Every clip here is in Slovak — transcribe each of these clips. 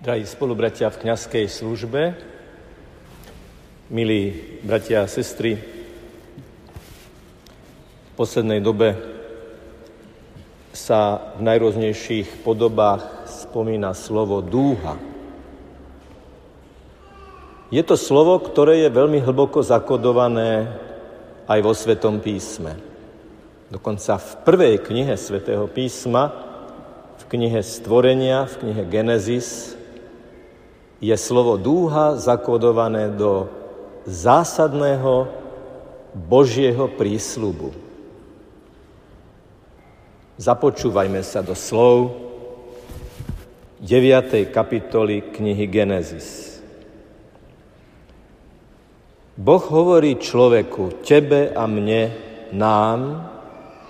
Drahí spolubratia v kňazskej službe, milí bratia a sestry, v poslednej dobe sa v najrôznejších podobách spomína slovo dúha. Je to slovo, ktoré je veľmi hlboko zakodované aj vo Svetom písme. Dokonca v prvej knihe Svetého písma, v knihe Stvorenia, v knihe Genesis, je slovo dúha zakodované do zásadného Božieho prísľubu. Započúvajme sa do slov 9. kapitoly knihy Genesis. Boh hovorí človeku, tebe a mne, nám,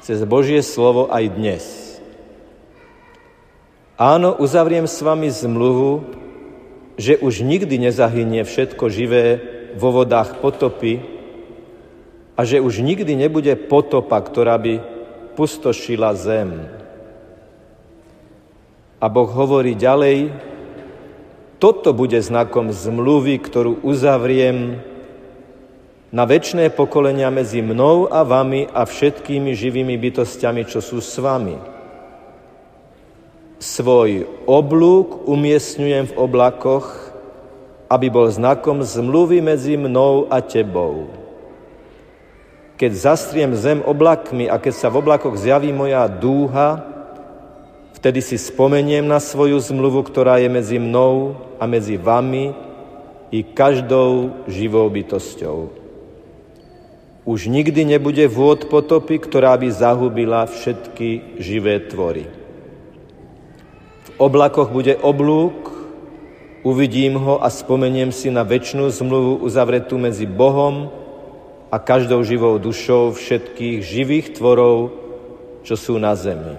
cez Božie slovo aj dnes. Áno, uzavriem s vami zmluvu, že už nikdy nezahynie všetko živé vo vodách potopy a že už nikdy nebude potopa, ktorá by pustošila zem. A Boh hovorí ďalej, toto bude znakom zmluvy, ktorú uzavriem na väčšie pokolenia medzi mnou a vami a všetkými živými bytostiami, čo sú s vami Svoj oblúk umiestňujem v oblakoch, aby bol znakom zmluvy medzi mnou a tebou. Keď zastriem zem oblakmi a keď sa v oblakoch zjaví moja dúha, vtedy si spomeniem na svoju zmluvu, ktorá je medzi mnou a medzi vami i každou živou bytosťou. Už nikdy nebude vôd potopy, ktorá by zahubila všetky živé tvory oblakoch bude oblúk, uvidím ho a spomeniem si na väčšinu zmluvu uzavretú medzi Bohom a každou živou dušou všetkých živých tvorov, čo sú na zemi.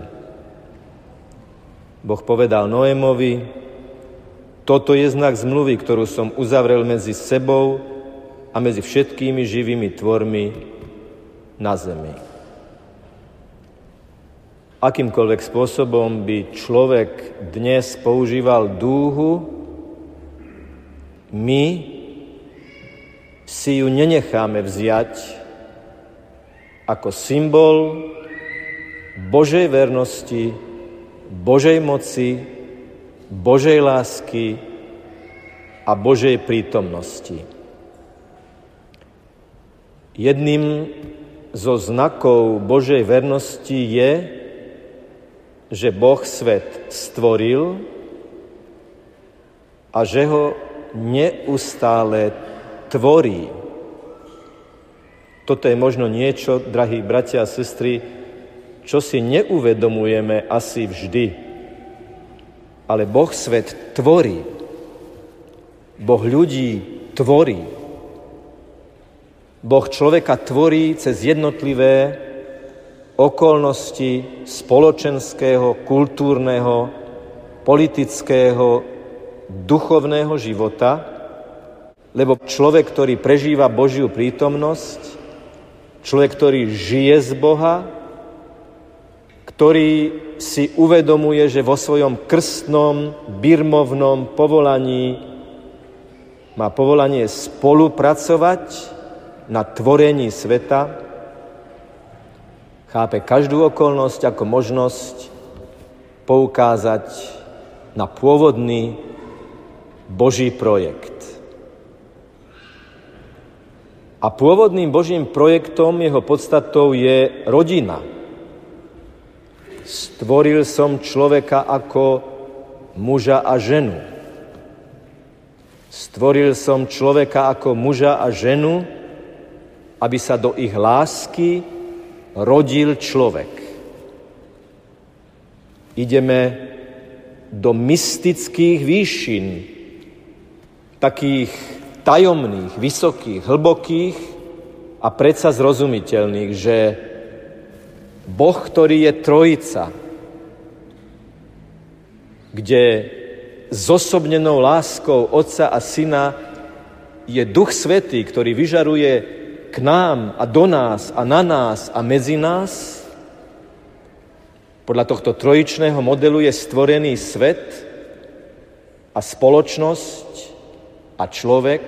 Boh povedal Noémovi, toto je znak zmluvy, ktorú som uzavrel medzi sebou a medzi všetkými živými tvormi na zemi akýmkoľvek spôsobom by človek dnes používal dúhu, my si ju nenecháme vziať ako symbol Božej vernosti, Božej moci, Božej lásky a Božej prítomnosti. Jedným zo znakov Božej vernosti je, že Boh svet stvoril a že ho neustále tvorí. Toto je možno niečo, drahí bratia a sestry, čo si neuvedomujeme asi vždy. Ale Boh svet tvorí. Boh ľudí tvorí. Boh človeka tvorí cez jednotlivé okolnosti spoločenského, kultúrneho, politického, duchovného života, lebo človek, ktorý prežíva Božiu prítomnosť, človek, ktorý žije z Boha, ktorý si uvedomuje, že vo svojom krstnom, birmovnom povolaní má povolanie spolupracovať na tvorení sveta, chápe každú okolnosť ako možnosť poukázať na pôvodný Boží projekt. A pôvodným Božím projektom, jeho podstatou je rodina. Stvoril som človeka ako muža a ženu. Stvoril som človeka ako muža a ženu, aby sa do ich lásky rodil človek. Ideme do mystických výšin, takých tajomných, vysokých, hlbokých a predsa zrozumiteľných, že Boh, ktorý je trojica, kde zosobnenou láskou Otca a Syna je Duch Svetý, ktorý vyžaruje k nám a do nás a na nás a medzi nás. Podľa tohto trojičného modelu je stvorený svet a spoločnosť a človek,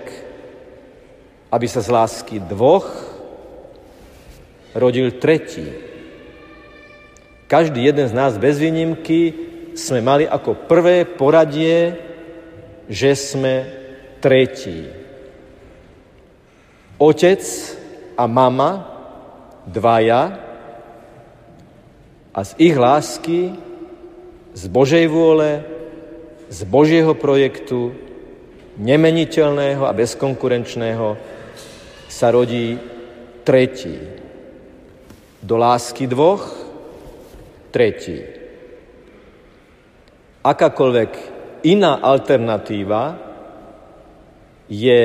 aby sa z lásky dvoch rodil tretí. Každý jeden z nás bez výnimky sme mali ako prvé poradie, že sme tretí. Otec a mama, dvaja, a z ich lásky, z Božej vôle, z Božieho projektu, nemeniteľného a bezkonkurenčného, sa rodí tretí. Do lásky dvoch, tretí. Akákoľvek iná alternatíva je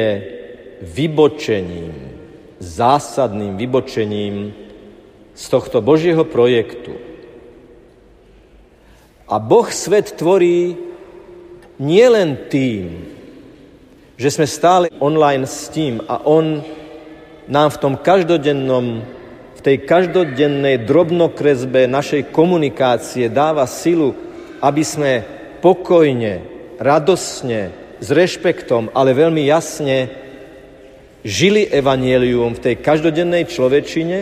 vybočením, zásadným vybočením z tohto Božieho projektu. A Boh svet tvorí nielen tým, že sme stále online s tým a On nám v tom každodennom, v tej každodennej drobnokresbe našej komunikácie dáva silu, aby sme pokojne, radosne, s rešpektom, ale veľmi jasne žili evanielium v tej každodennej človečine,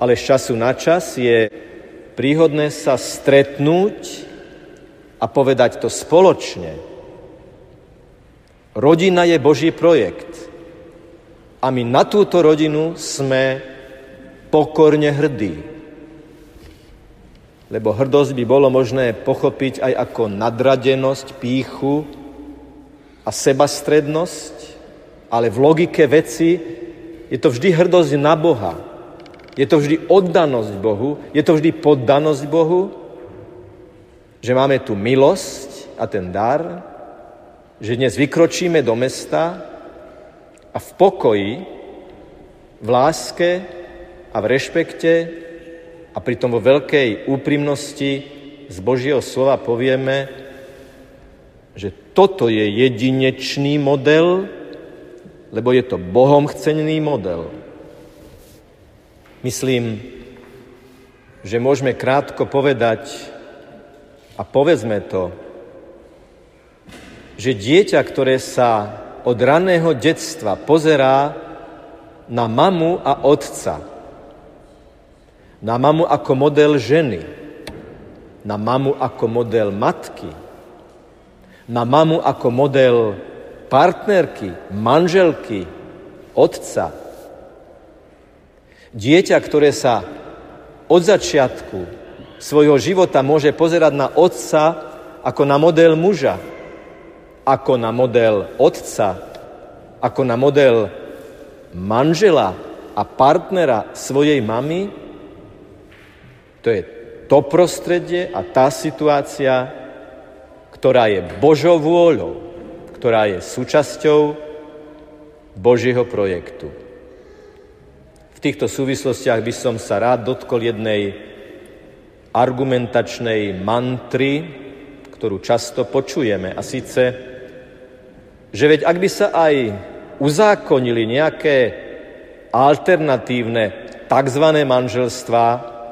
ale z času na čas je príhodné sa stretnúť a povedať to spoločne. Rodina je Boží projekt a my na túto rodinu sme pokorne hrdí lebo hrdosť by bolo možné pochopiť aj ako nadradenosť, píchu a sebastrednosť, ale v logike veci je to vždy hrdosť na Boha. Je to vždy oddanosť Bohu, je to vždy poddanosť Bohu, že máme tu milosť a ten dar, že dnes vykročíme do mesta a v pokoji, v láske a v rešpekte a pritom vo veľkej úprimnosti z Božieho slova povieme, že toto je jedinečný model, lebo je to Bohom chcený model. Myslím, že môžeme krátko povedať, a povedzme to, že dieťa, ktoré sa od raného detstva pozerá na mamu a otca, na mamu ako model ženy, na mamu ako model matky, na mamu ako model partnerky, manželky, otca. Dieťa, ktoré sa od začiatku svojho života môže pozerať na otca ako na model muža, ako na model otca, ako na model manžela a partnera svojej mamy, to je to prostredie a tá situácia, ktorá je Božou vôľou, ktorá je súčasťou Božieho projektu. V týchto súvislostiach by som sa rád dotkol jednej argumentačnej mantry, ktorú často počujeme. A síce, že veď ak by sa aj uzákonili nejaké alternatívne tzv. manželstvá,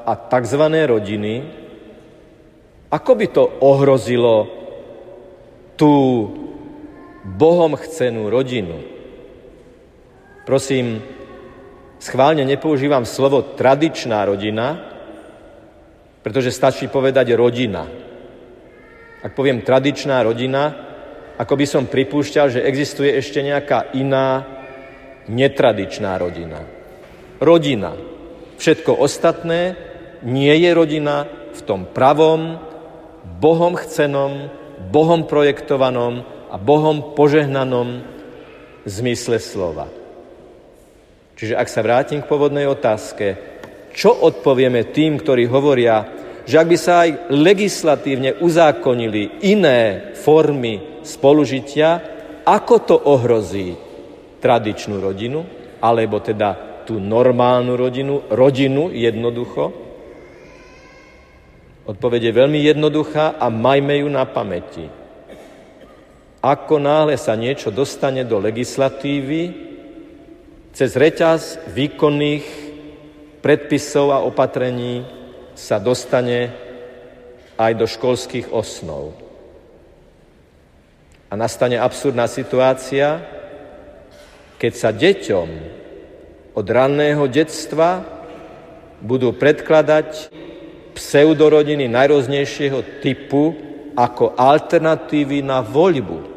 a tzv. rodiny, ako by to ohrozilo tú Bohom chcenú rodinu? Prosím, schválne nepoužívam slovo tradičná rodina, pretože stačí povedať rodina. Ak poviem tradičná rodina, ako by som pripúšťal, že existuje ešte nejaká iná netradičná rodina. Rodina. Všetko ostatné nie je rodina v tom pravom, Bohom chcenom, Bohom projektovanom a Bohom požehnanom zmysle slova. Čiže ak sa vrátim k pôvodnej otázke, čo odpovieme tým, ktorí hovoria, že ak by sa aj legislatívne uzákonili iné formy spolužitia, ako to ohrozí tradičnú rodinu, alebo teda tú normálnu rodinu, rodinu jednoducho, Odpoveď je veľmi jednoduchá a majme ju na pamäti. Ako náhle sa niečo dostane do legislatívy, cez reťaz výkonných predpisov a opatrení sa dostane aj do školských osnov. A nastane absurdná situácia, keď sa deťom od ranného detstva budú predkladať pseudorodiny najrôznejšieho typu ako alternatívy na voľbu.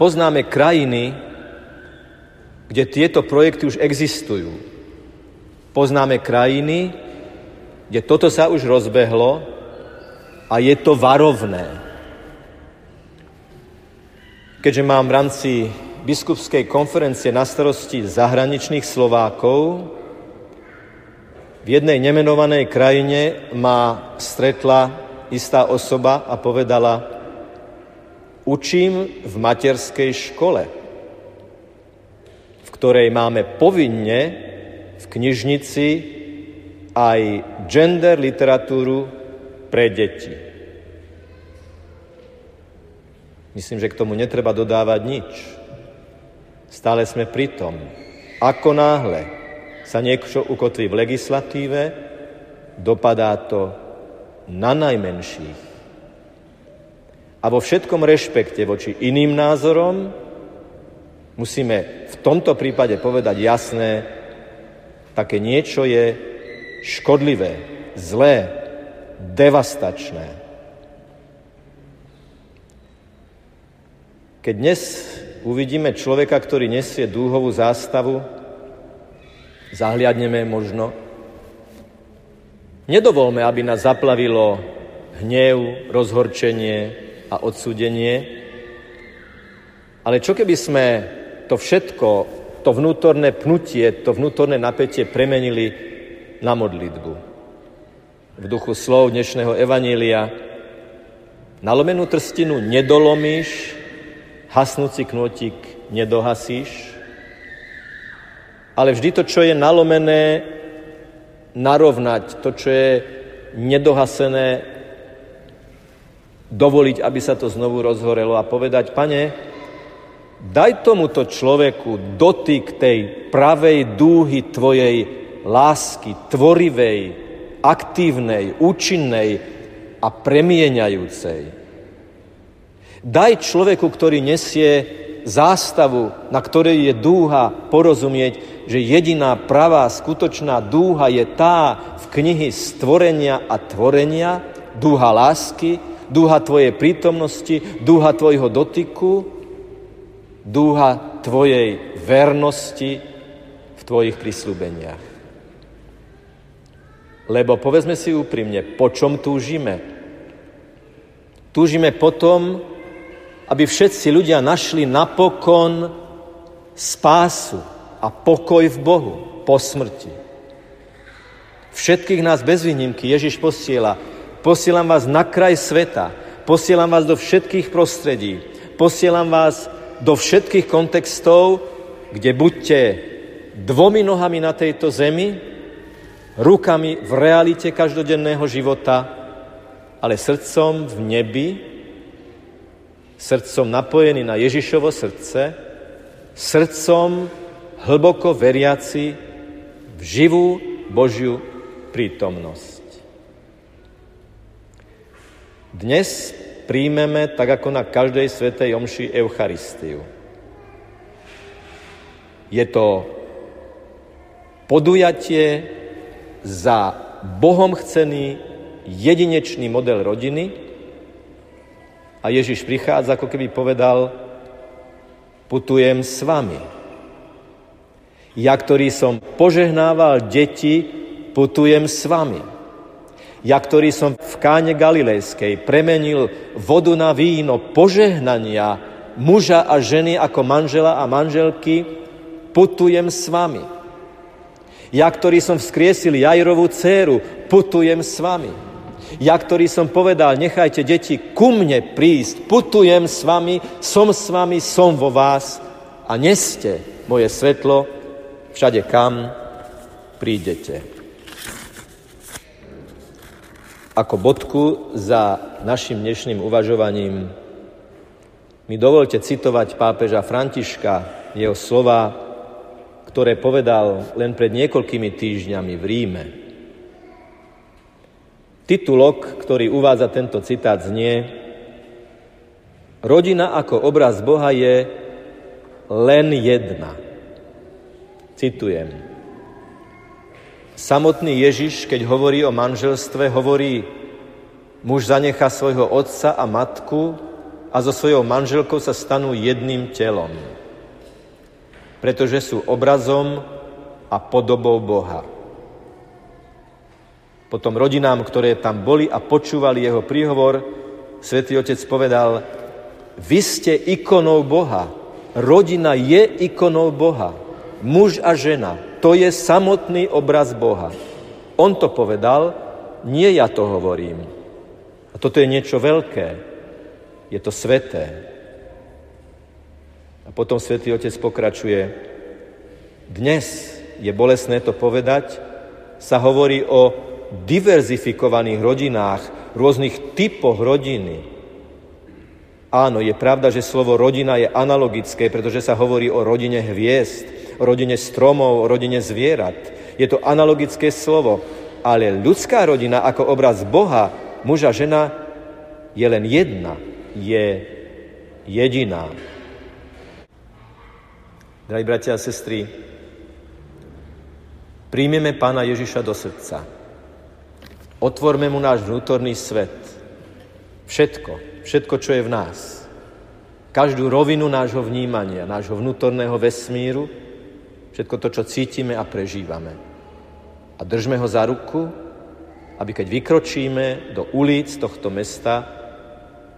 Poznáme krajiny, kde tieto projekty už existujú. Poznáme krajiny, kde toto sa už rozbehlo a je to varovné. Keďže mám v rámci biskupskej konferencie na starosti zahraničných Slovákov, v jednej nemenovanej krajine ma stretla istá osoba a povedala, učím v materskej škole, v ktorej máme povinne v knižnici aj gender literatúru pre deti. Myslím, že k tomu netreba dodávať nič. Stále sme pri tom. Ako náhle sa niečo ukotví v legislatíve, dopadá to na najmenších. A vo všetkom rešpekte voči iným názorom musíme v tomto prípade povedať jasné, také niečo je škodlivé, zlé, devastačné. Keď dnes uvidíme človeka, ktorý nesie dúhovú zástavu, zahliadneme možno. Nedovolme, aby nás zaplavilo hnev, rozhorčenie a odsúdenie. Ale čo keby sme to všetko, to vnútorné pnutie, to vnútorné napätie premenili na modlitbu. V duchu slov dnešného evanília nalomenú trstinu nedolomíš, hasnúci knotík nedohasíš, ale vždy to, čo je nalomené, narovnať, to, čo je nedohasené, dovoliť, aby sa to znovu rozhorelo a povedať, pane, daj tomuto človeku dotyk tej pravej dúhy tvojej lásky, tvorivej, aktívnej, účinnej a premieňajúcej. Daj človeku, ktorý nesie zástavu, na ktorej je dúha porozumieť, že jediná pravá, skutočná dúha je tá v knihy stvorenia a tvorenia, dúha lásky, dúha tvojej prítomnosti, dúha tvojho dotyku, dúha tvojej vernosti v tvojich prislúbeniach. Lebo povedzme si úprimne, po čom túžime? Túžime potom, aby všetci ľudia našli napokon spásu a pokoj v Bohu po smrti. Všetkých nás bez výnimky Ježiš posiela. Posielam vás na kraj sveta. Posielam vás do všetkých prostredí. Posielam vás do všetkých kontextov, kde buďte dvomi nohami na tejto zemi, rukami v realite každodenného života, ale srdcom v nebi, srdcom napojený na Ježišovo srdce, srdcom hlboko veriaci v živú Božiu prítomnosť. Dnes príjmeme, tak ako na každej svetej omši, Eucharistiu. Je to podujatie za Bohom chcený jedinečný model rodiny, a Ježiš prichádza, ako keby povedal, putujem s vami. Ja, ktorý som požehnával deti, putujem s vami. Ja, ktorý som v káne Galilejskej premenil vodu na víno požehnania muža a ženy ako manžela a manželky, putujem s vami. Ja, ktorý som vzkriesil Jajrovú dceru, putujem s vami. Ja, ktorý som povedal, nechajte deti ku mne prísť, putujem s vami, som s vami, som vo vás a neste moje svetlo všade kam prídete. Ako bodku za našim dnešným uvažovaním mi dovolte citovať pápeža Františka, jeho slova, ktoré povedal len pred niekoľkými týždňami v Ríme. Titulok, ktorý uvádza tento citát, znie Rodina ako obraz Boha je len jedna. Citujem. Samotný Ježiš, keď hovorí o manželstve, hovorí, muž zanecha svojho otca a matku a so svojou manželkou sa stanú jedným telom, pretože sú obrazom a podobou Boha. Potom rodinám, ktoré tam boli a počúvali jeho príhovor, svätý Otec povedal, vy ste ikonou Boha. Rodina je ikonou Boha. Muž a žena. To je samotný obraz Boha. On to povedal, nie ja to hovorím. A toto je niečo veľké. Je to sveté. A potom svätý Otec pokračuje. Dnes je bolesné to povedať, sa hovorí o diverzifikovaných rodinách, rôznych typoch rodiny. Áno, je pravda, že slovo rodina je analogické, pretože sa hovorí o rodine hviezd, o rodine stromov, o rodine zvierat. Je to analogické slovo, ale ľudská rodina ako obraz Boha, muža, žena, je len jedna, je jediná. Drahí bratia a sestry, príjmeme Pána Ježiša do srdca. Otvorme mu náš vnútorný svet. Všetko, všetko, čo je v nás. Každú rovinu nášho vnímania, nášho vnútorného vesmíru, všetko to, čo cítime a prežívame. A držme ho za ruku, aby keď vykročíme do ulic tohto mesta,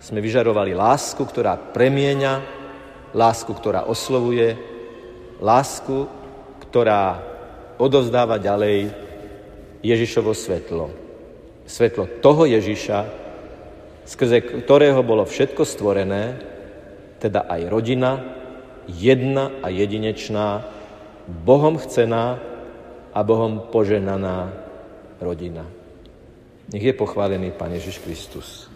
sme vyžarovali lásku, ktorá premieňa, lásku, ktorá oslovuje, lásku, ktorá odovzdáva ďalej Ježišovo svetlo. Svetlo toho Ježiša, skrze ktorého bolo všetko stvorené, teda aj rodina, jedna a jedinečná, Bohom chcená a Bohom poženaná rodina. Nech je pochválený Pán Ježiš Kristus.